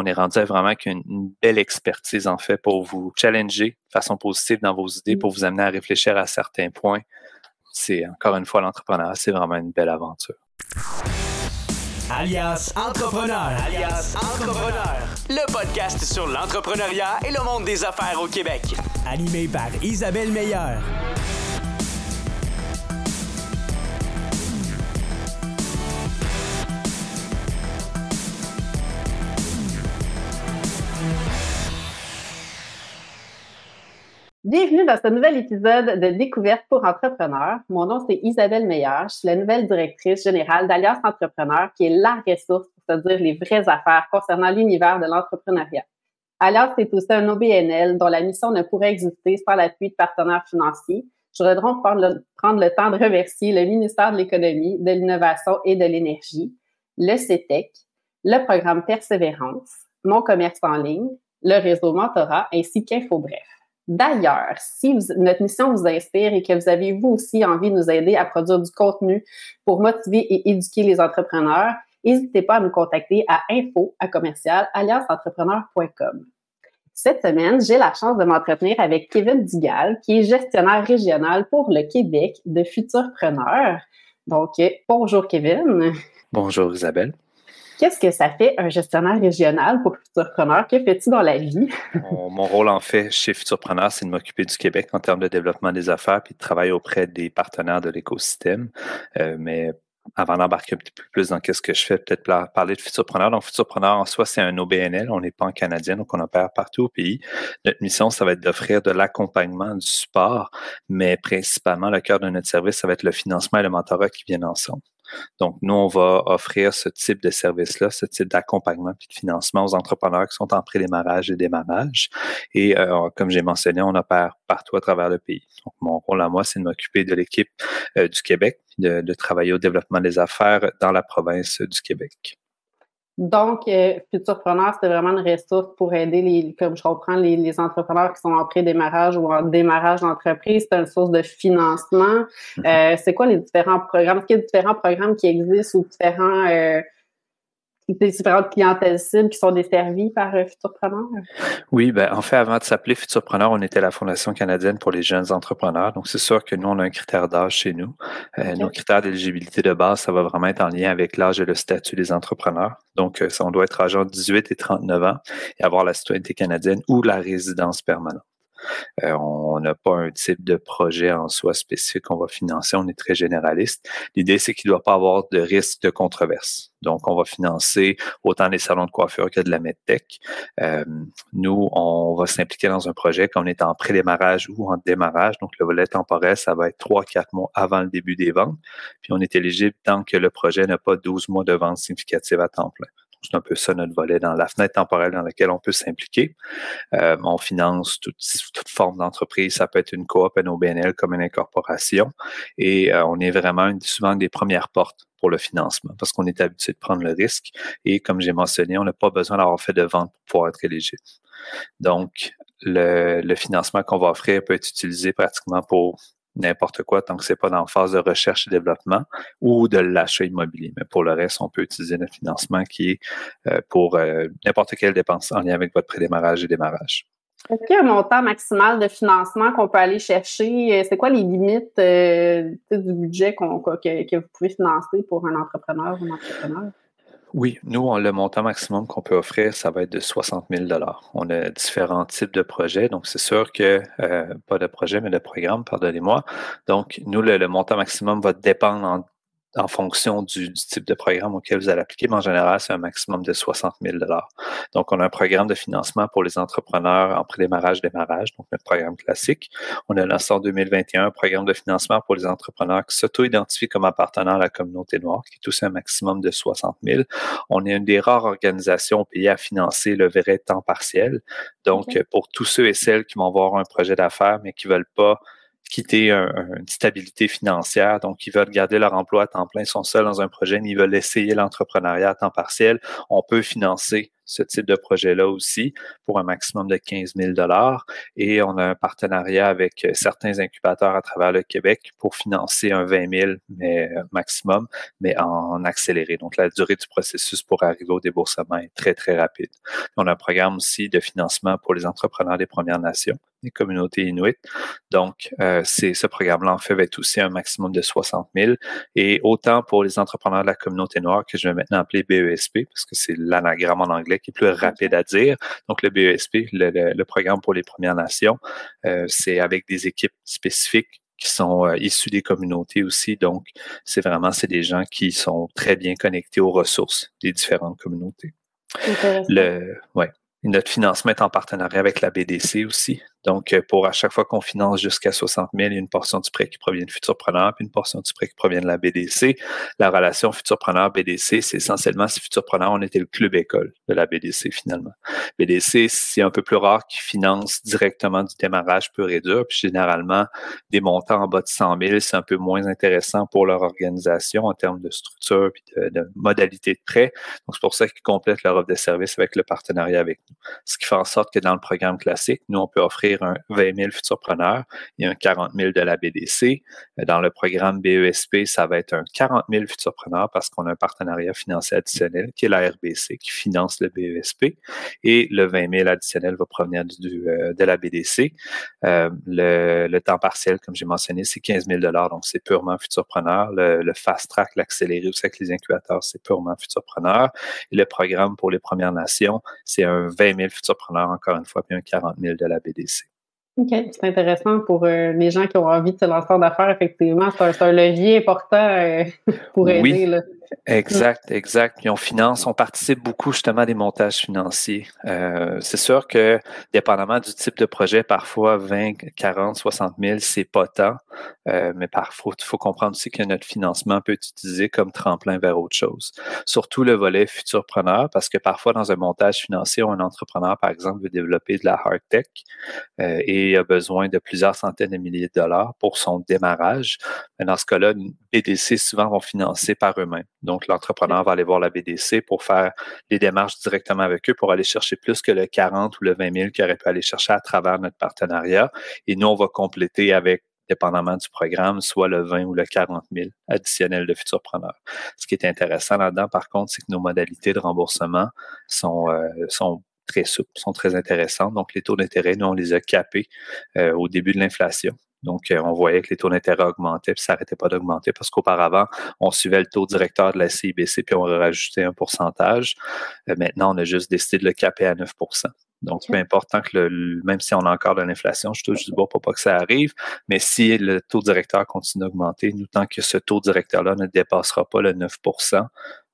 on est rendu vraiment avec une, belle expertise, en fait, pour vous challenger de façon positive dans vos idées, pour vous amener à réfléchir à certains points. C'est, encore une fois, l'entrepreneuriat, c'est vraiment une belle aventure. Alias Entrepreneur. Alias Entrepreneur. Le podcast sur l'entrepreneuriat et le monde des affaires au Québec. Animé par Isabelle Meilleur. Bienvenue dans ce nouvel épisode de Découverte pour entrepreneurs. Mon nom, c'est Isabelle Meilleur. Je suis la nouvelle directrice générale d'Alliance Entrepreneur, qui est la ressource pour se dire les vraies affaires concernant l'univers de l'entrepreneuriat. Alliance est aussi un OBNL dont la mission ne pourrait exister sans l'appui de partenaires financiers. Je voudrais donc prendre le, prendre le temps de remercier le ministère de l'Économie, de l'Innovation et de l'Énergie, le CETEC, le programme Persévérance, Mon commerce en ligne, le réseau Mentorat ainsi qu'InfoBref. D'ailleurs, si notre mission vous inspire et que vous avez vous aussi envie de nous aider à produire du contenu pour motiver et éduquer les entrepreneurs, n'hésitez pas à nous contacter à info à commercial Cette semaine, j'ai la chance de m'entretenir avec Kevin Dugal, qui est gestionnaire régional pour le Québec de Futurpreneurs. Donc, bonjour Kevin. Bonjour Isabelle. Qu'est-ce que ça fait un gestionnaire régional pour Futurpreneur? Que fais-tu dans la vie? mon, rôle, en fait, chez Futurpreneur, c'est de m'occuper du Québec en termes de développement des affaires puis de travailler auprès des partenaires de l'écosystème. Euh, mais avant d'embarquer un petit peu plus dans ce que je fais, peut-être parler de Futurpreneur. Donc, Futurpreneur, en soi, c'est un OBNL. On n'est pas en canadien, donc on opère partout au pays. Notre mission, ça va être d'offrir de l'accompagnement, du support, mais principalement, le cœur de notre service, ça va être le financement et le mentorat qui viennent ensemble. Donc, nous, on va offrir ce type de service-là, ce type d'accompagnement et de financement aux entrepreneurs qui sont en pré-démarrage et démarrage. Et euh, comme j'ai mentionné, on opère partout à travers le pays. Donc, mon rôle à moi, c'est de m'occuper de l'équipe euh, du Québec, de, de travailler au développement des affaires dans la province du Québec. Donc, euh, Futurpreneur, c'est vraiment une ressource pour aider les, comme je comprends, les, les entrepreneurs qui sont en pré-démarrage ou en démarrage d'entreprise. C'est une source de financement. Mm-hmm. Euh, c'est quoi les différents programmes? Est-ce qu'il y a différents programmes qui existent ou différents euh, des différentes clientèles cibles qui sont desservies par euh, Futurpreneur? Oui, ben, en fait, avant de s'appeler Futurpreneur, on était la Fondation canadienne pour les jeunes entrepreneurs. Donc, c'est sûr que nous, on a un critère d'âge chez nous. Euh, nos critères d'éligibilité de base, ça va vraiment être en lien avec l'âge et le statut des entrepreneurs. Donc, euh, ça, on doit être âgé de 18 et 39 ans et avoir la citoyenneté canadienne ou la résidence permanente. Euh, on n'a pas un type de projet en soi spécifique qu'on va financer. On est très généraliste. L'idée, c'est qu'il ne doit pas avoir de risque de controverse. Donc, on va financer autant des salons de coiffure que de la medtech. Euh, nous, on va s'impliquer dans un projet quand on est en pré-démarrage ou en démarrage. Donc, le volet temporel, ça va être trois, quatre mois avant le début des ventes. Puis, on est éligible tant que le projet n'a pas 12 mois de vente significative à temps plein. C'est un peu ça notre volet dans la fenêtre temporelle dans laquelle on peut s'impliquer. Euh, on finance toute, forme d'entreprise. Ça peut être une coop, un OBNL comme une incorporation. Et euh, on est vraiment souvent des premières portes pour le financement parce qu'on est habitué de prendre le risque. Et comme j'ai mentionné, on n'a pas besoin d'avoir fait de vente pour pouvoir être éligible. Donc, le, le financement qu'on va offrir peut être utilisé pratiquement pour n'importe quoi tant que c'est pas dans la phase de recherche et développement ou de l'achat immobilier. Mais pour le reste, on peut utiliser le financement qui est euh, pour euh, n'importe quelle dépense en lien avec votre prédémarrage et démarrage. Est-ce qu'il y a un montant maximal de financement qu'on peut aller chercher? Euh, c'est quoi les limites du budget que, que, vous pouvez financer pour un entrepreneur ou un entrepreneur? Oui, nous, le montant maximum qu'on peut offrir, ça va être de 60 000 On a différents types de projets, donc c'est sûr que, euh, pas de projet, mais de programme, pardonnez-moi. Donc, nous, le, le, montant maximum va dépendre en en fonction du, type de programme auquel vous allez appliquer, mais en général, c'est un maximum de 60 000 Donc, on a un programme de financement pour les entrepreneurs en pré-démarrage, démarrage, donc notre programme classique. On a lancé en 2021 un programme de financement pour les entrepreneurs qui s'auto-identifient comme appartenant à la communauté noire, qui est aussi un maximum de 60 000. On est une des rares organisations payées à financer le vrai temps partiel. Donc, pour tous ceux et celles qui vont avoir un projet d'affaires, mais qui veulent pas quitter une stabilité financière, donc ils veulent garder leur emploi à temps plein, sont seuls dans un projet, mais ils veulent essayer l'entrepreneuriat à temps partiel, on peut financer ce type de projet-là aussi pour un maximum de 15 000 Et on a un partenariat avec euh, certains incubateurs à travers le Québec pour financer un 20 000 mais, euh, maximum, mais en accéléré. Donc, la durée du processus pour arriver au déboursement est très, très rapide. On a un programme aussi de financement pour les entrepreneurs des Premières Nations des communautés inuites. Donc, euh, c'est ce programme-là en fait va être aussi un maximum de 60 000. Et autant pour les entrepreneurs de la communauté noire que je vais maintenant appeler BESP, parce que c'est l'anagramme en anglais qui est plus rapide à dire. Donc, le BESP, le, programme pour les Premières Nations, euh, c'est avec des équipes spécifiques qui sont euh, issus des communautés aussi. Donc, c'est vraiment, c'est des gens qui sont très bien connectés aux ressources des différentes communautés. Le, ouais. Notre financement est en partenariat avec la BDC aussi. Donc, euh, pour à chaque fois qu'on finance jusqu'à 60 000, il y a une portion du prêt qui provient de Futurpreneur, puis une portion du prêt qui provient de la BDC. La relation Futurpreneur-BDC, c'est essentiellement si Futurpreneur, on était le club école de la BDC finalement. BDC, c'est un peu plus rare qu'ils financent directement du démarrage pur et dur, puis généralement, des montants en bas de 100 000, c'est un peu moins intéressant pour leur organisation en termes de structure puis de, de modalité de prêt. Donc, c'est pour ça qu'ils complètent leur offre de service avec le partenariat avec nous. Ce qui fait en sorte que dans le programme classique, nous, on peut offrir un 20 000 futurpreneurs et un 40 000 de la BDC. Dans le programme BESP, ça va être un 40 000 futurpreneurs parce qu'on a un partenariat financier additionnel qui est la RBC qui finance le BESP et le 20 000 additionnel va provenir euh, de la BDC. Euh, le, temps partiel, comme j'ai mentionné, c'est 15 000 donc c'est purement futurpreneur. Le, fast track, l'accéléré aussi avec les incubateurs, c'est purement futurpreneur. Et le programme pour les Premières Nations, c'est un 20 000 futurpreneurs encore une fois, puis un 40 000 de la BDC. OK, c'est intéressant pour euh, les gens qui ont envie de se lancer en affaires. Effectivement, c'est un, levier important euh, pour aider. Là. Exact, exact. Puis on finance, on participe beaucoup justement à des montages financiers. Euh, c'est sûr que, dépendamment du type de projet, parfois 20, 40, 60 000, c'est pas tant. Euh, mais parfois, il faut comprendre aussi que notre financement peut être utilisé comme tremplin vers autre chose. Surtout le volet futurpreneur, parce que parfois, dans un montage financier, un entrepreneur, par exemple, veut développer de la hard tech euh, et a besoin de plusieurs centaines de milliers de dollars pour son démarrage. Mais dans ce cas-là, BDC souvent vont financer par eux-mêmes. Donc, l'entrepreneur va aller voir la BDC pour faire les démarches directement avec eux pour aller chercher plus que le 40 ou le 20 000 qu'il aurait pu aller chercher à travers notre partenariat. Et nous, on va compléter avec dépendamment du programme, soit le 20 ou le 40 000 additionnels de futurpreneurs. Ce qui est intéressant là-dedans, par contre, c'est que nos modalités de remboursement sont, euh, sont très souples, sont très intéressantes. Donc, les taux d'intérêt, nous, on les a capés euh, au début de l'inflation. Donc, euh, on voyait que les taux d'intérêt augmentaient, puis ça n'arrêtait pas d'augmenter parce qu'auparavant, on suivait le taux directeur de la CIBC, puis on rajoutait un pourcentage. Euh, maintenant, on a juste décidé de le caper à 9% donc, peu important que le, même si on a encore de l'inflation, je touche du bois pour pas que ça arrive, mais si le taux directeur continue d'augmenter, nous, tant que ce taux directeur-là ne dépassera pas le 9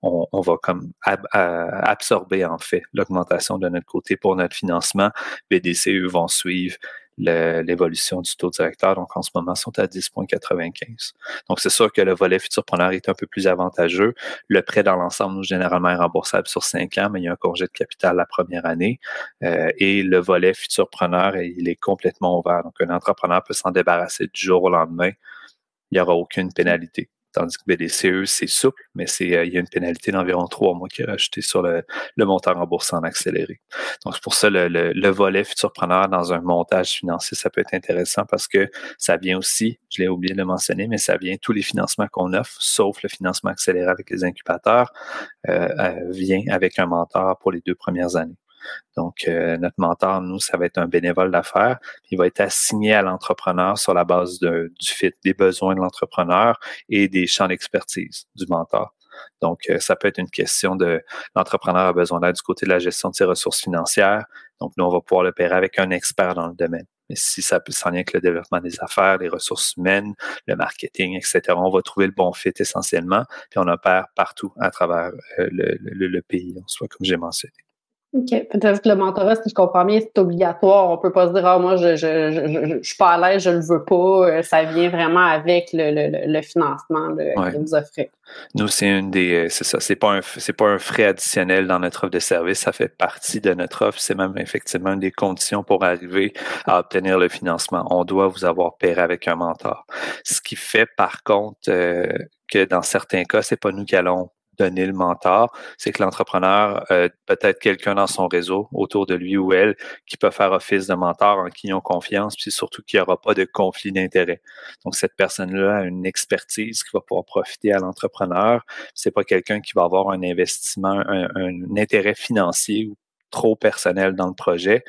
on, on va comme absorber en fait l'augmentation de notre côté pour notre financement. BDCE vont suivre l'évolution du taux directeur. Donc, en ce moment, sont à 10,95. Donc, c'est sûr que le volet futurpreneur est un peu plus avantageux. Le prêt dans l'ensemble, nous, généralement, est remboursable sur cinq ans, mais il y a un congé de capital la première année. Euh, et le volet futurpreneur, il est complètement ouvert. Donc, un entrepreneur peut s'en débarrasser du jour au lendemain. Il n'y aura aucune pénalité. Tandis que BDCE, c'est souple, mais c'est, euh, il y a une pénalité d'environ trois mois qui est rajoutée sur le, montant remboursé en accéléré. Donc, c'est pour ça le, le, le, volet futurpreneur dans un montage financier, ça peut être intéressant parce que ça vient aussi, je l'ai oublié de le mentionner, mais ça vient tous les financements qu'on offre, sauf le financement accéléré avec les incubateurs, euh, euh vient avec un mentor pour les deux premières années. Donc, euh, notre mentor, nous, ça va être un bénévole d'affaires. Il va être assigné à l'entrepreneur sur la base du fit, des besoins de l'entrepreneur et des champs d'expertise du mentor. Donc, euh, ça peut être une question de l'entrepreneur a besoin d'aide du côté de la gestion de ses ressources financières. Donc, nous, on va pouvoir le l'opérer avec un expert dans le domaine. Mais si ça peut s'en lien avec le développement des affaires, les ressources humaines, le marketing, etc., on va trouver le bon fit essentiellement, puis on opère partout à travers euh, le, le, le, pays, en soi, comme j'ai mentionné. OK. Peut-être que le mentorat, si je comprends bien, c'est obligatoire. On peut pas se dire, ah, moi, je, je, je, je, suis pas à l'aise, je le veux pas. Euh, ça vient vraiment avec le, le, le financement que vous offrez. Nous, c'est une des, euh, c'est ça, c'est pas un, c'est pas un frais additionnel dans notre offre de service. Ça fait partie de notre offre. C'est même effectivement une des conditions pour arriver à obtenir le financement. On doit vous avoir pairé avec un mentor. Ce qui fait, par contre, euh, que dans certains cas, c'est pas nous qui allons donner le mentor, c'est que l'entrepreneur, euh, peut-être quelqu'un dans son réseau autour de lui ou elle qui peut faire office de mentor en qui ils ont confiance, puis surtout qu'il n'y aura pas de conflit d'intérêt. Donc, cette personne-là a une expertise qui va pouvoir profiter à l'entrepreneur. C'est pas quelqu'un qui va avoir un investissement, un, un intérêt financier trop personnel dans le projet.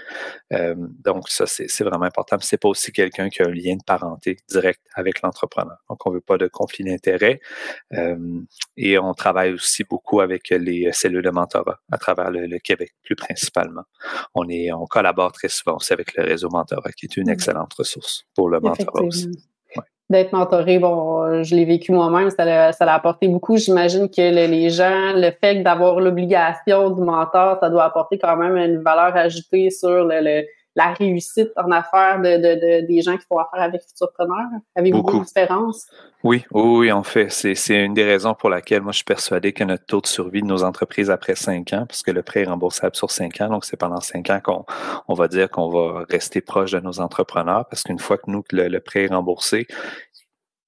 Euh, donc, ça, c'est vraiment important. C'est pas aussi quelqu'un qui a un lien de parenté direct avec l'entrepreneur. Donc, on veut pas de conflit d'intérêt. Euh, et on travaille aussi beaucoup avec les cellules de mentorat à travers le, Québec, plus principalement. On est, on collabore très souvent aussi avec le réseau mentorat, qui est une excellente ressource pour le mentorat aussi d'être mentoré, bon, je l'ai vécu moi-même, ça l'a, ça apporté beaucoup. J'imagine que les gens, le fait d'avoir l'obligation du mentor, ça doit apporter quand même une valeur ajoutée sur le, la réussite en affaires de, de, des gens qui font affaire avec Futurpreneur? Avez-vous une différence? Oui, oui, en fait, c'est, c'est une des raisons pour laquelle moi je suis persuadé que notre taux de survie de nos entreprises après cinq ans, parce que le prêt est remboursable sur cinq ans, donc c'est pendant cinq ans qu'on on va dire qu'on va rester proche de nos entrepreneurs, parce qu'une fois que nous, le, le prêt est remboursé,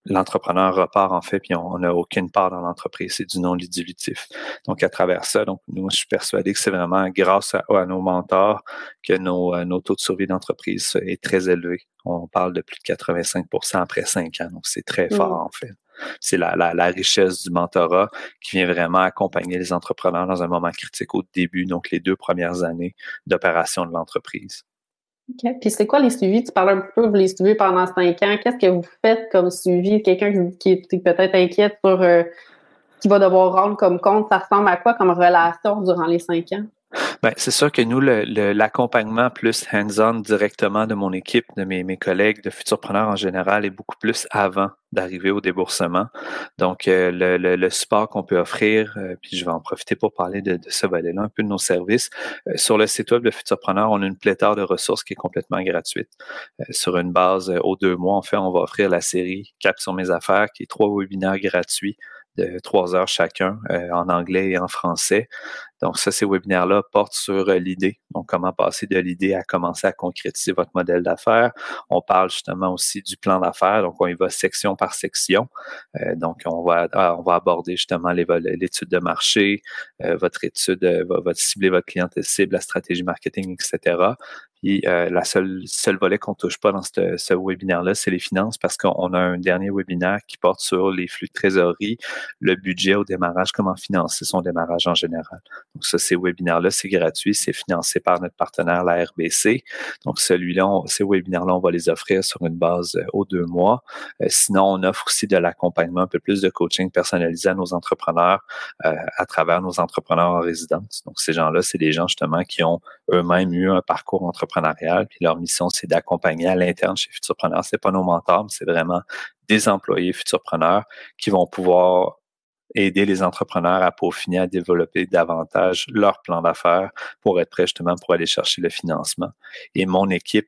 l'entrepreneur repart en fait, puis on n'a aucune part dans l'entreprise, c'est du non dilutif. Donc à travers ça, donc nous, je suis persuadé que c'est vraiment grâce à, nos mentors que nos, euh, nos taux de survie d'entreprise est très élevé. On parle de plus de 85% après cinq ans, donc c'est très mmh. fort en fait. C'est la, la, la, richesse du mentorat qui vient vraiment accompagner les entrepreneurs dans un moment critique au début, donc les deux premières années d'opération de l'entreprise. OK. Puis c'est quoi les suivis? Tu parles un peu, vous les suivez pendant cinq ans. Qu'est-ce que vous faites comme suivi? Quelqu'un qui, est peut-être inquiète sur euh, qui va devoir rendre comme compte, ça ressemble à quoi comme relation durant les cinq ans? Ben, c'est sûr que nous, l'accompagnement plus hands-on directement de mon équipe, de mes, mes collègues, de futurpreneurs en général, est beaucoup plus avant d'arriver au déboursement. Donc, euh, le, le, support qu'on peut offrir, euh, puis je vais en profiter pour parler de, de ce volet-là, un peu de nos services. Euh, sur le site web de Futurpreneur, on a une pléthore de ressources qui est complètement gratuite. sur une base aux deux mois, en fait, on va offrir la série Cap sur mes affaires, qui est trois webinaires gratuits de trois heures chacun euh, en anglais et en français. Donc, ça, ces webinaires-là portent sur euh, l'idée. Donc, comment passer de l'idée à commencer à concrétiser votre modèle d'affaires. On parle justement aussi du plan d'affaires. Donc, on y va section par section. Euh, donc, on va, ah, on va aborder justement l'étude de marché, votre étude, votre cibler votre clientèle cible, la stratégie marketing, etc. Puis euh, la seule seul volet qu'on touche pas dans ce, ce webinaire-là, c'est les finances parce qu'on a un dernier webinaire qui porte sur les flux de trésorerie, le budget au démarrage, comment financer son démarrage en général. Donc ça, ces webinaires-là, c'est gratuit, c'est financé par notre partenaire, la RBC. Donc celui-là, ces webinaires-là, on va les offrir sur une base euh, aux deux mois. Euh, sinon, on offre aussi de l'accompagnement, un peu plus de coaching personnalisé à nos entrepreneurs à travers nos entrepreneurs en résidence. Donc ces gens-là, c'est des gens justement qui ont eux-mêmes eu un parcours entrepreneur puis leur mission, c'est d'accompagner à l'interne chez Futurpreneur. C'est pas nos mentors, mais c'est vraiment des employés Futurpreneurs qui vont pouvoir aider les entrepreneurs à peaufiner, à développer davantage leur plan d'affaires pour être prêts justement pour aller chercher le financement. Et mon équipe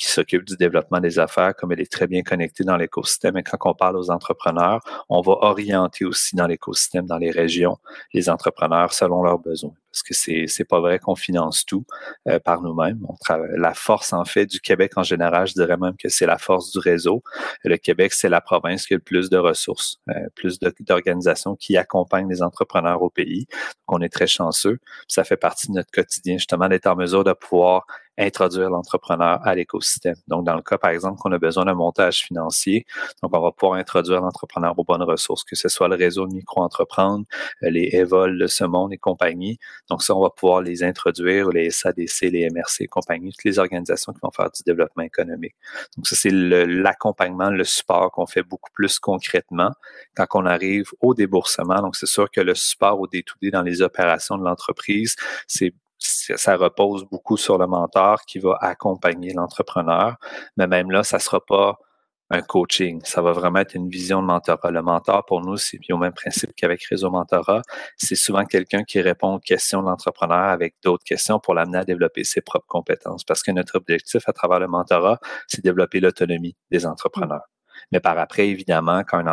qui s'occupe du développement des affaires, comme elle est très bien connectée dans l'écosystème. Et quand on parle aux entrepreneurs, on va orienter aussi dans l'écosystème, dans les régions, les entrepreneurs selon leurs besoins. Parce que c'est c'est pas vrai qu'on finance tout euh, par nous-mêmes. La force en fait du Québec en général, je dirais même que c'est la force du réseau. Le Québec, c'est la province qui a le plus de ressources, euh, plus d'organisations qui accompagnent les entrepreneurs au pays. Donc, on est très chanceux. Ça fait partie de notre quotidien justement d'être en mesure de pouvoir introduire l'entrepreneur à l'écosystème. Donc, dans le cas, par exemple, qu'on a besoin d'un montage financier, donc on va pouvoir introduire l'entrepreneur aux bonnes ressources, que ce soit le réseau de micro-entreprendre, euh, les Evol, le Semon et compagnie. Donc, ça, on va pouvoir les introduire, les SADC, les MRC et compagnie, toutes les organisations qui vont faire du développement économique. Donc, ça, c'est l'accompagnement, le, support qu'on fait beaucoup plus concrètement quand on arrive au déboursement. Donc, c'est sûr que le support au D2D dans les opérations de l'entreprise, c'est ça repose beaucoup sur le mentor qui va accompagner l'entrepreneur. Mais même là, ça sera pas un coaching. Ça va vraiment être une vision de mentorat. Le mentor, pour nous, c'est au même principe qu'avec Réseau Mentorat. C'est souvent quelqu'un qui répond aux questions de l'entrepreneur avec d'autres questions pour l'amener à développer ses propres compétences. Parce que notre objectif à travers le mentorat, c'est développer l'autonomie des entrepreneurs. Mais par après, évidemment, quand un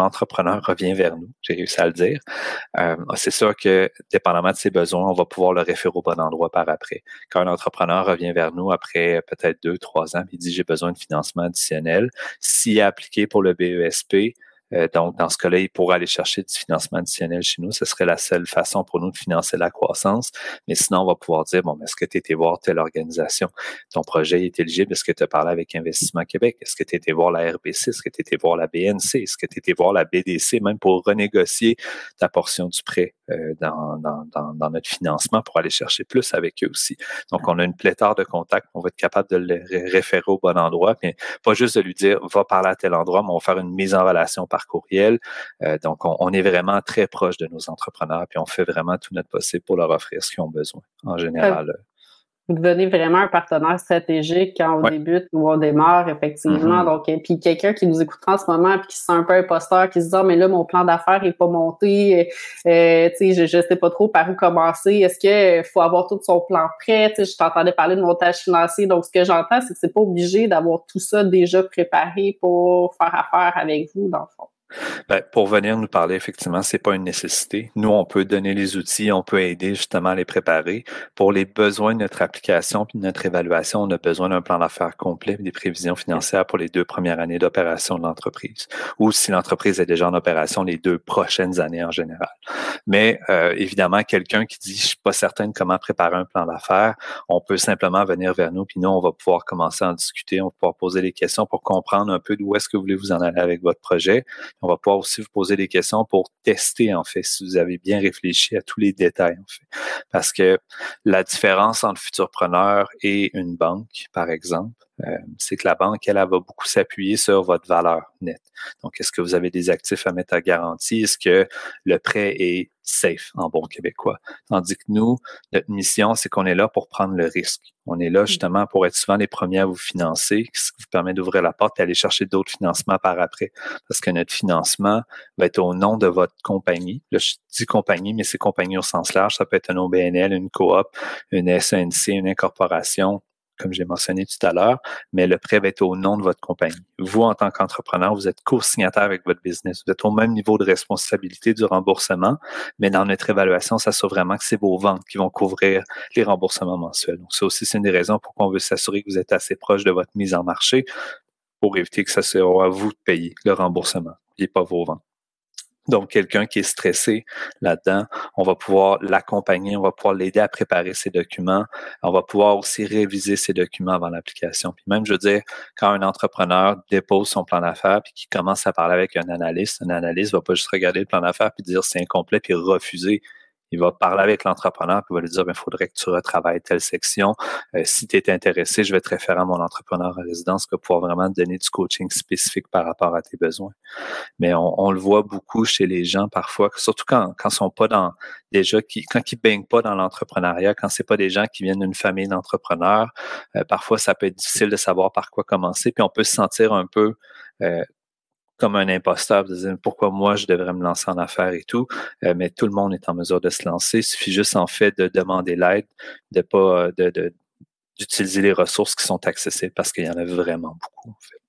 entrepreneur, revient vers nous, j'ai réussi à le dire, euh, c'est sûr que, dépendamment de ses besoins, on va pouvoir le référer au bon endroit par après. Quand un entrepreneur revient vers nous après peut-être deux, trois ans, il dit j'ai besoin de financement additionnel, s'il est appliqué pour le BESP, euh, donc, dans ce cas-là, il pourra aller chercher du financement additionnel chez nous. Ce serait la seule façon pour nous de financer la croissance. Mais sinon, on va pouvoir dire, bon, est-ce que tu étais voir telle organisation? Ton projet est éligible? Est-ce que tu as parlé avec Investissement Québec? Est-ce que tu étais voir la RBC? Est-ce que tu étais voir la BNC? Est-ce que tu étais voir la BDC, même pour renégocier ta portion du prêt dans, dans, dans, notre financement pour aller chercher plus avec eux aussi. Donc, on a une pléthore de contacts. On va être capable de le référer au bon endroit. Puis, pas juste de lui dire, va parler à tel endroit, mais on va faire une mise en relation par courriel. Euh, donc, on, est vraiment très proche de nos entrepreneurs, puis on fait vraiment tout notre possible pour leur offrir ce qu'ils ont besoin en général vous devenez vraiment un partenaire stratégique quand on débute ou on démarre, effectivement. Mm-hmm. Donc, et puis quelqu'un qui nous écoute en ce moment puis qui se sent un peu imposteur, qui se dit ah, mais là, mon plan d'affaires est pas monté, euh, tu sais, je, je sais pas trop par où commencer. Est-ce que faut avoir tout son plan prêt? Tu sais, je t'entendais parler de montage financier. Donc, ce que j'entends, c'est que c'est pas obligé d'avoir tout ça déjà préparé pour faire affaire avec vous, dans le fond. Ben, pour venir nous parler, effectivement, c'est pas une nécessité. Nous, on peut donner les outils, on peut aider justement à les préparer. Pour les besoins de notre application puis de notre évaluation, on a besoin d'un plan d'affaires complet des prévisions financières pour les deux premières années d'opération de l'entreprise. Ou si l'entreprise est déjà en opération, les deux prochaines années en général. Mais euh, évidemment, quelqu'un qui dit je suis pas certain de comment préparer un plan d'affaires, on peut simplement venir vers nous, puis nous, on va pouvoir commencer à en discuter, on va pouvoir poser des questions pour comprendre un peu d'où est-ce que vous voulez vous en aller avec votre projet on va pouvoir aussi vous poser des questions pour tester, en fait, si vous avez bien réfléchi à tous les détails, en fait. Parce que la différence entre futurpreneur et une banque, par exemple, euh, c'est que la banque, elle, elle va beaucoup s'appuyer sur votre valeur nette. Donc, est-ce que vous avez des actifs à mettre à garantie? Est-ce que le prêt est safe en bon québécois? Tandis que nous, notre mission, c'est qu'on est là pour prendre le risque. On est là mmh. justement pour être souvent les premiers à vous financer, ce qui vous permet d'ouvrir la porte et aller chercher d'autres financements par après. Parce que notre financement va être au nom de votre compagnie. Là, je dis compagnie, mais c'est compagnie au sens large. Ça peut être un OBNL, une coop, une SNC, une incorporation, comme j'ai mentionné tout à l'heure, mais le prêt va être au nom de votre compagnie. Vous, en tant qu'entrepreneur, vous êtes co-signataire avec votre business. Vous êtes au même niveau de responsabilité du remboursement, mais dans notre évaluation, ça s'assure vraiment que c'est vos ventes qui vont couvrir les remboursements mensuels. Donc, ça aussi, c'est une des raisons pourquoi on veut s'assurer que vous êtes assez proche de votre mise en marché pour éviter que ça soit à vous de payer le remboursement et pas vos ventes. Donc, quelqu'un qui est stressé là-dedans, on va pouvoir l'accompagner, on va pouvoir l'aider à préparer ses documents, on va pouvoir aussi réviser ses documents avant l'application. Puis même, je veux dire, quand un entrepreneur dépose son plan d'affaires puis qu'il commence à parler avec un analyste, un analyste va pas juste regarder le plan d'affaires puis dire c'est incomplet puis refuser il va parler avec l'entrepreneur puis il va lui dire, il ben, faudrait que tu retravailles telle section. Euh, si tu es intéressé, je vais te référer à mon entrepreneur en résidence qui va pouvoir vraiment te donner du coaching spécifique par rapport à tes besoins. Mais on, le voit beaucoup chez les gens parfois, surtout quand, quand sont pas dans, déjà, qui, quand ils baignent pas dans l'entrepreneuriat, quand c'est pas des gens qui viennent d'une famille d'entrepreneurs, euh, parfois ça peut être difficile de savoir par quoi commencer, puis on peut se sentir un peu euh, comme un imposteur, de dire pourquoi moi je devrais me lancer en affaires et tout, euh, mais tout le monde est en mesure de se lancer. Il suffit juste en fait de demander l'aide, de pas euh, de, d'utiliser les ressources qui sont accessibles parce qu'il y en a vraiment beaucoup. En fait.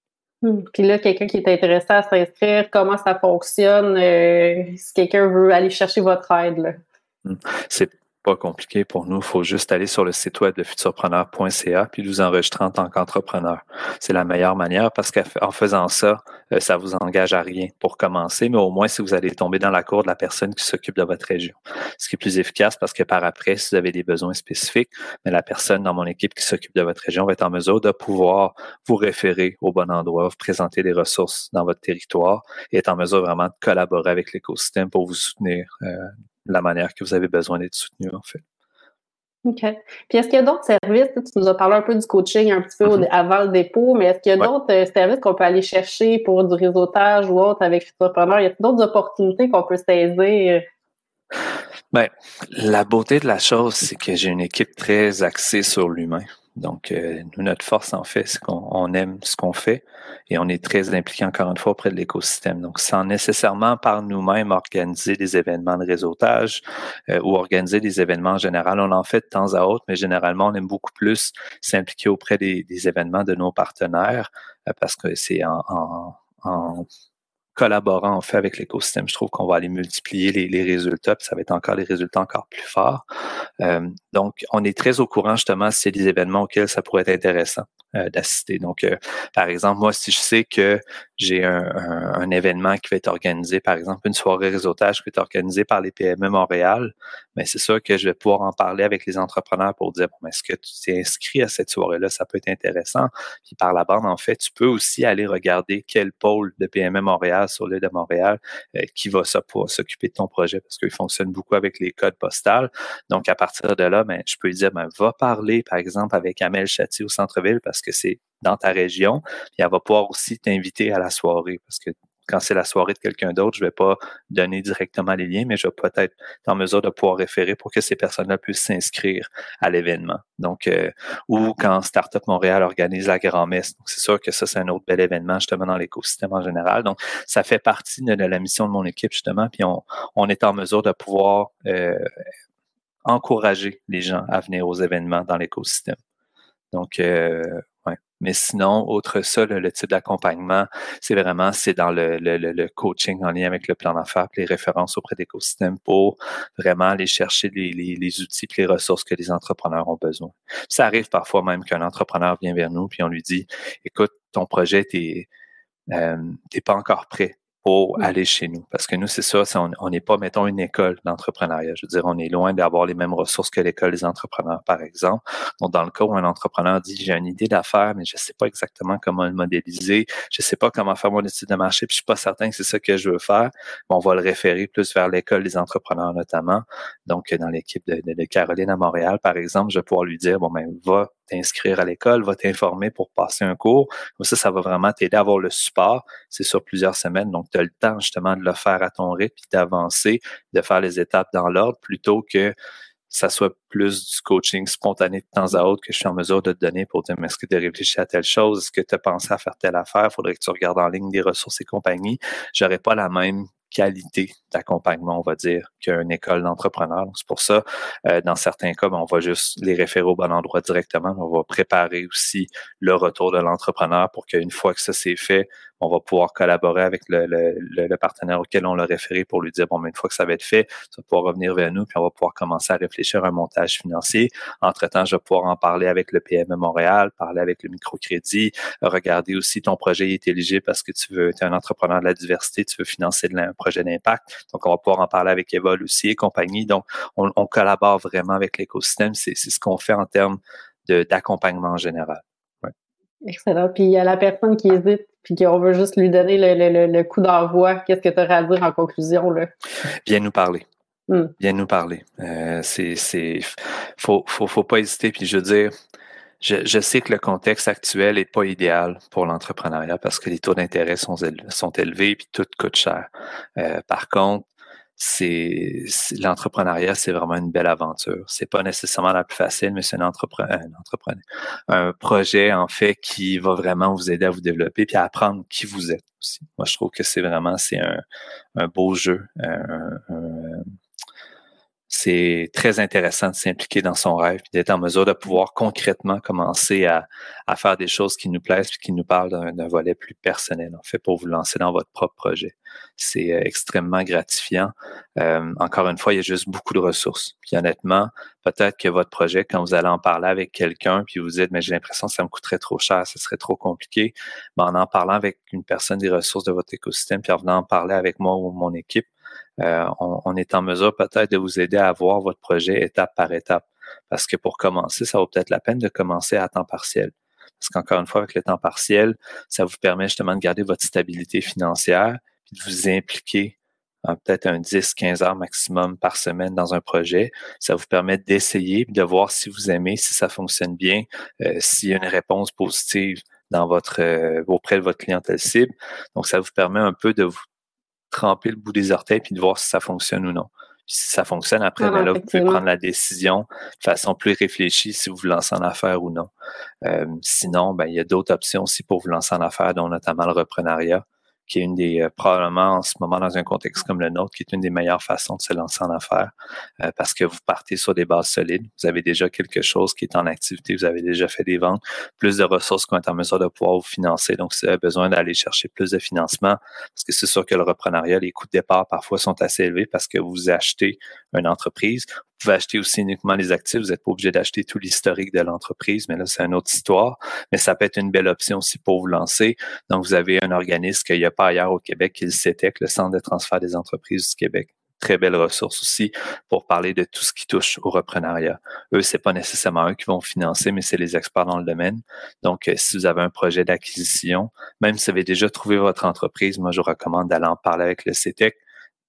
Hmm. Puis là, quelqu'un qui est intéressé à s'inscrire, comment ça fonctionne, euh, si quelqu'un veut aller chercher votre aide. Là? Hmm. C'est pas compliqué pour nous. Il faut juste aller sur le site web de futurpreneur.ca puis vous enregistrer en tant qu'entrepreneur. C'est la meilleure manière parce qu'en faisant ça, euh, ça vous engage à rien pour commencer, mais au moins si vous allez tomber dans la cour de la personne qui s'occupe de votre région. Ce qui est plus efficace parce que par après, si vous avez des besoins spécifiques, mais la personne dans mon équipe qui s'occupe de votre région va être en mesure de pouvoir vous référer au bon endroit, vous présenter des ressources dans votre territoire et être en mesure vraiment de collaborer avec l'écosystème pour vous soutenir euh, la manière que vous avez besoin d'être soutenu, en fait. OK. Puis est-ce qu'il y a d'autres services? Tu nous as parlé un peu du coaching un petit peu mm-hmm. avant le dépôt, mais est-ce qu'il y a d'autres euh, services qu'on peut aller chercher pour du réseautage ou autre avec Futurpreneur? Y a d'autres opportunités qu'on peut saisir? Bien, la beauté de la chose, c'est que j'ai une équipe très axée sur l'humain. Donc, euh, nous, notre force, en fait, c'est qu'on aime ce qu'on fait et on est très impliqué, encore une fois, auprès de l'écosystème. Donc, sans nécessairement par nous-mêmes organiser des événements de réseautage euh, ou organiser des événements en général. On en fait de temps à autre, mais généralement, on aime beaucoup plus s'impliquer auprès des, événements de nos partenaires euh, parce que c'est en, en collaborant en fait avec l'écosystème, je trouve qu'on va aller multiplier les, résultats, puis ça va être encore des résultats encore plus forts. Euh, donc, on est très au courant justement si c'est des événements auxquels ça pourrait être intéressant euh, d'assister. Donc, euh, par exemple, moi, si je sais que j'ai un, événement qui va être organisé, par exemple, une soirée réseautage qui va être organisée par les PME Montréal, mais c'est sûr que je vais pouvoir en parler avec les entrepreneurs pour dire, bon, est-ce que tu t'es inscrit à cette soirée-là? Ça peut être intéressant. Puis par la bande, en fait, tu peux aussi aller regarder quel pôle de PME Montréal sur l'île de Montréal euh, qui va s'occuper de ton projet parce qu'il fonctionne beaucoup avec les codes postales. Donc, à partir de là, ben, je peux dire, ben, va parler, par exemple, avec Amel Chati au centre-ville parce que c'est dans ta région. Puis elle va pouvoir aussi t'inviter à la soirée parce que quand c'est la soirée de quelqu'un d'autre, je vais pas donner directement les liens, mais je vais peut-être être en mesure de pouvoir référer pour que ces personnes-là puissent s'inscrire à l'événement. Donc, euh, ou quand Startup Montréal organise la grand-messe. Donc, c'est sûr que ça, c'est un autre bel événement, justement, dans l'écosystème en général. Donc, ça fait partie de, la mission de mon équipe, justement, puis on, on est en mesure de pouvoir euh, encourager les gens à venir aux événements dans l'écosystème. Donc, euh, mais sinon, autre ça, le, type d'accompagnement, c'est vraiment c'est dans le, coaching en lien avec le plan d'affaires, les références auprès d'écosystèmes pour vraiment aller chercher les, outils les ressources que les entrepreneurs ont besoin. Ça arrive parfois même qu'un entrepreneur vient vers nous puis on lui dit, écoute, ton projet, t'es euh, pas encore prêt pour aller chez nous. Parce que nous, c'est ça, on n'est pas, mettons, une école d'entrepreneuriat. Je veux dire, on est loin d'avoir les mêmes ressources que l'école des entrepreneurs, par exemple. Donc, dans le cas où un entrepreneur dit, j'ai une idée d'affaires, mais je ne sais pas exactement comment le modéliser, je ne sais pas comment faire mon étude de marché, puis je suis pas certain que c'est ça que je veux faire, on va le référer plus vers l'école des entrepreneurs, notamment. Donc, dans l'équipe de, de, Caroline à Montréal, par exemple, je vais pouvoir lui dire, bon, ben, va t'inscrire à l'école, va t'informer pour passer un cours. Comme ça, ça va vraiment t'aider à avoir le support. C'est sur plusieurs semaines, donc tu as le temps justement de le faire à ton rythme, puis d'avancer, de faire les étapes dans l'ordre, plutôt que ça soit plus du coaching spontané de temps à autre que je suis en mesure de te donner pour dire, mais est-ce que tu réfléchi à telle chose? Est-ce que tu as pensé à faire telle affaire? Faudrait que tu regardes en ligne des ressources et compagnie. J'aurais pas la même qualité d'accompagnement, on va dire, qu'une école d'entrepreneur. C'est pour ça, euh, dans certains cas, ben, on va juste les référer au bon endroit directement. On va préparer aussi le retour de l'entrepreneur pour qu'une fois que ça s'est fait, on va pouvoir collaborer avec le, partenaire auquel on l'a référé pour lui dire, bon, mais une fois que ça va être fait, tu vas pouvoir revenir vers nous, puis on va pouvoir commencer à réfléchir à un montage financier. Entre-temps, je vais pouvoir en parler avec le PME Montréal, parler avec le microcrédit, regarder aussi ton projet est éligible parce que tu veux, tu un entrepreneur de la diversité, tu veux financer un projet d'impact. Donc, on va pouvoir en parler avec Evol aussi et compagnie. Donc, on, on collabore vraiment avec l'écosystème. C'est ce qu'on fait en termes d'accompagnement en général. Excellent. Puis il y a la personne qui hésite, puis qu'on veut juste lui donner le, coup d'envoi. Qu'est-ce que tu aurais à dire en conclusion? Là? Viens nous parler. Hmm. Viens nous parler. Euh, c'est, c'est, faut, faut, faut pas hésiter. Puis je veux dire, je, je, sais que le contexte actuel est pas idéal pour l'entrepreneuriat parce que les taux d'intérêt sont, sont élevés puis tout coûte cher. Euh, par contre, c'est l'entrepreneuriat, c'est vraiment une belle aventure. C'est pas nécessairement la plus facile, mais c'est un entrepreneur, un projet en fait qui va vraiment vous aider à vous développer puis à apprendre qui vous êtes aussi. Moi, je trouve que c'est vraiment c'est un, beau jeu, c'est très intéressant de s'impliquer dans son rêve, d'être en mesure de pouvoir concrètement commencer à, faire des choses qui nous plaisent, puis qui nous parlent d'un volet plus personnel, en fait, pour vous lancer dans votre propre projet. C'est euh, extrêmement gratifiant. Euh, encore une fois, il y a juste beaucoup de ressources. Puis honnêtement, peut-être que votre projet, quand vous allez en parler avec quelqu'un, puis vous dites, mais j'ai l'impression que ça me coûterait trop cher, ce serait trop compliqué, mais en en parlant avec une personne des ressources de votre écosystème, puis en venant en parler avec moi ou mon équipe, euh, on, est en mesure peut-être de vous aider à voir votre projet étape par étape. Parce que pour commencer, ça vaut peut-être la peine de commencer à temps partiel. Parce qu'encore une fois, avec le temps partiel, ça vous permet justement de garder votre stabilité financière, puis de vous impliquer peut-être un 10, 15 heures maximum par semaine dans un projet. Ça vous permet d'essayer, de voir si vous aimez, si ça fonctionne bien, euh, s'il y a une réponse positive dans votre euh, auprès de votre clientèle cible. Donc, ça vous permet un peu de vous tremper le bout des orteils puis de voir si ça fonctionne ou non. si ça fonctionne après, ben là, vous pouvez prendre la décision de façon plus réfléchie si vous vous lancez en affaires ou non. Euh, sinon, ben, il y a d'autres options aussi pour vous lancer en affaires, dont notamment le reprenariat qui est une des, euh, probablement en ce moment dans un contexte comme le nôtre, qui est une des meilleures façons de se lancer en affaires euh, parce que vous partez sur des bases solides. Vous avez déjà quelque chose qui est en activité, vous avez déjà fait des ventes, plus de ressources vont être en mesure de pouvoir vous financer. Donc, vous avez besoin d'aller chercher plus de financement, parce que c'est sûr que le reprenariat, les coûts de départ parfois sont assez élevés parce que vous achetez une entreprise, vous pouvez acheter aussi uniquement les actifs. Vous n'êtes pas obligé d'acheter tout l'historique de l'entreprise, mais là, c'est une autre histoire. Mais ça peut être une belle option aussi pour vous lancer. Donc, vous avez un organisme qu'il n'y a pas ailleurs au Québec, qui est le CETEC, le Centre de transfert des entreprises du Québec très belle ressource aussi pour parler de tout ce qui touche au reprenariat. Eux, c'est pas nécessairement eux qui vont financer, mais c'est les experts dans le domaine. Donc, euh, si vous avez un projet d'acquisition, même si vous avez déjà trouvé votre entreprise, moi, je vous recommande d'aller en parler avec le CETEC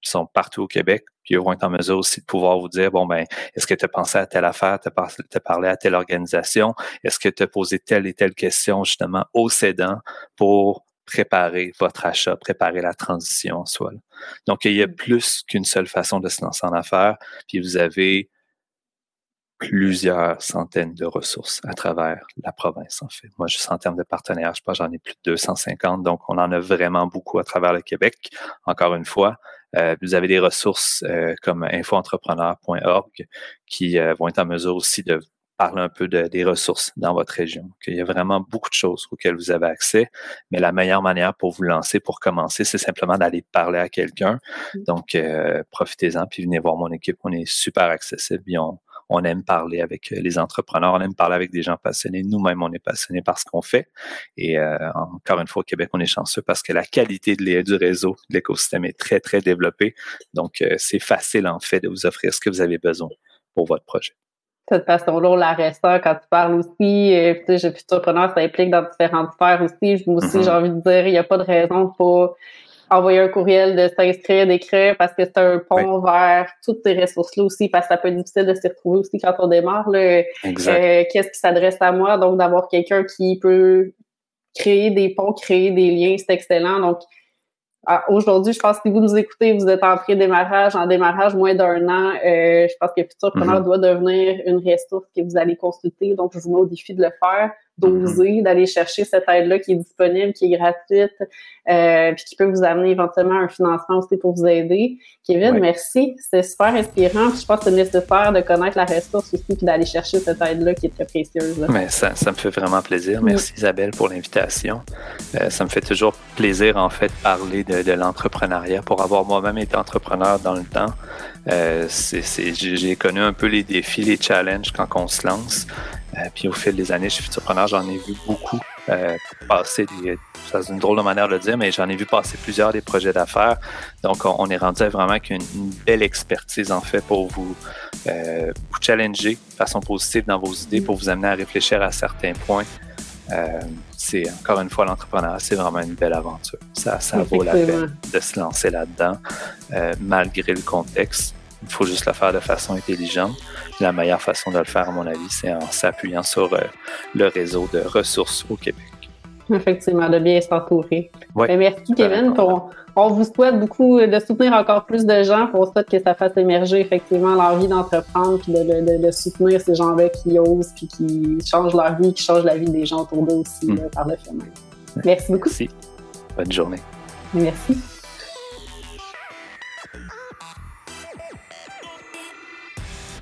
qui sont partout au Québec, puis ils vont être en mesure aussi de pouvoir vous dire, bon, ben, est-ce que tu as pensé à telle affaire, tu as parlé à telle organisation, est-ce que tu as posé telle et telle question justement au cédant pour préparer votre achat, préparer la transition en soi. Donc, il y a mm. plus qu'une seule façon de se lancer en affaires, puis vous avez plusieurs centaines de ressources à travers la province, en fait. Moi, juste en termes de partenaires, je pense j'en ai plus de 250, donc on en a vraiment beaucoup à travers le Québec. Encore une fois, euh, vous avez des ressources euh, comme infoentrepreneur.org qui euh, vont être en mesure aussi de parler un peu de, des ressources dans votre région. Il y a vraiment beaucoup de choses auxquelles vous avez accès, mais la meilleure manière pour vous lancer, pour commencer, c'est simplement d'aller parler à quelqu'un. Mmh. Donc, profitez-en, puis venez voir mon équipe. On est super accessible, et on, on aime parler avec euh, les entrepreneurs, on aime parler avec des gens passionnés. Nous-mêmes, on est passionnés par ce qu'on fait. Et euh, encore une fois, au Québec, on est chanceux parce que la qualité de du réseau, de l'écosystème est très, très développée. Donc, euh, c'est facile, en fait, de vous offrir ce que vous avez besoin pour votre projet cette façon-là, on la quand tu parles aussi. Euh, tu sais, entrepreneur, ça implique dans différentes sphères aussi. Moi aussi, mm-hmm. j'ai envie de dire, il n'y a pas de raison pour envoyer un courriel, de s'inscrire, d'écrire, parce que c'est un pont vers toutes ces ressources-là aussi, parce que ça peut être difficile de s'y retrouver aussi quand on démarre. Euh, Qu'est-ce qui s'adresse à moi? Donc, d'avoir quelqu'un qui peut créer des ponts, créer des liens, c'est excellent. Donc, ah, aujourd'hui, je pense que si vous nous écoutez, vous êtes en pré-démarrage, en démarrage moins d'un an, euh, je pense que Futurpreneur mm-hmm. doit devenir une ressource que vous allez consulter. Donc, je vous mets au défi de le faire d'oser, mm-hmm. d'aller chercher cette aide-là qui est disponible, qui est gratuite, euh, puis qui peut vous amener éventuellement un financement aussi pour vous aider. Kevin, merci. C'est super inspirant. je pense que c'est nécessaire de connaître la ressource aussi, puis d'aller chercher cette aide-là qui est très précieuse. Mais ça, ça me fait vraiment plaisir. Merci Isabelle pour l'invitation. Euh, ça me fait toujours plaisir, en fait, de parler de, de l'entrepreneuriat. Pour avoir moi-même été entrepreneur dans le temps, euh, j'ai connu un peu les défis, les challenges quand on se lance. Euh, puis au fil des années, chez Futurpreneur, j'en ai vu beaucoup euh, passer des. C'est une drôle de manière de le dire, mais j'en ai vu passer plusieurs des projets d'affaires. Donc, on, est rendu vraiment avec une, belle expertise, en fait, pour vous, euh, vous challenger de façon positive dans vos idées, pour vous amener à réfléchir à certains points. C'est encore une fois l'entrepreneuriat, c'est vraiment une belle aventure. Ça, ça vaut la peine de se lancer là-dedans, malgré le contexte. Il faut juste le faire de façon intelligente. La meilleure façon de le faire, à mon avis, c'est en s'appuyant sur euh, le réseau de ressources au Québec. Effectivement, de bien s'entourer. Ben, merci, Kevin. on vous souhaite beaucoup de soutenir encore plus de gens. On souhaite que ça fasse émerger effectivement l'envie d'entreprendre puis de, soutenir ces gens-là qui osent puis qui changent leur vie, qui changent la vie des gens autour d'eux aussi hmm. par le chemin. Merci beaucoup. Merci. Bonne journée. Merci.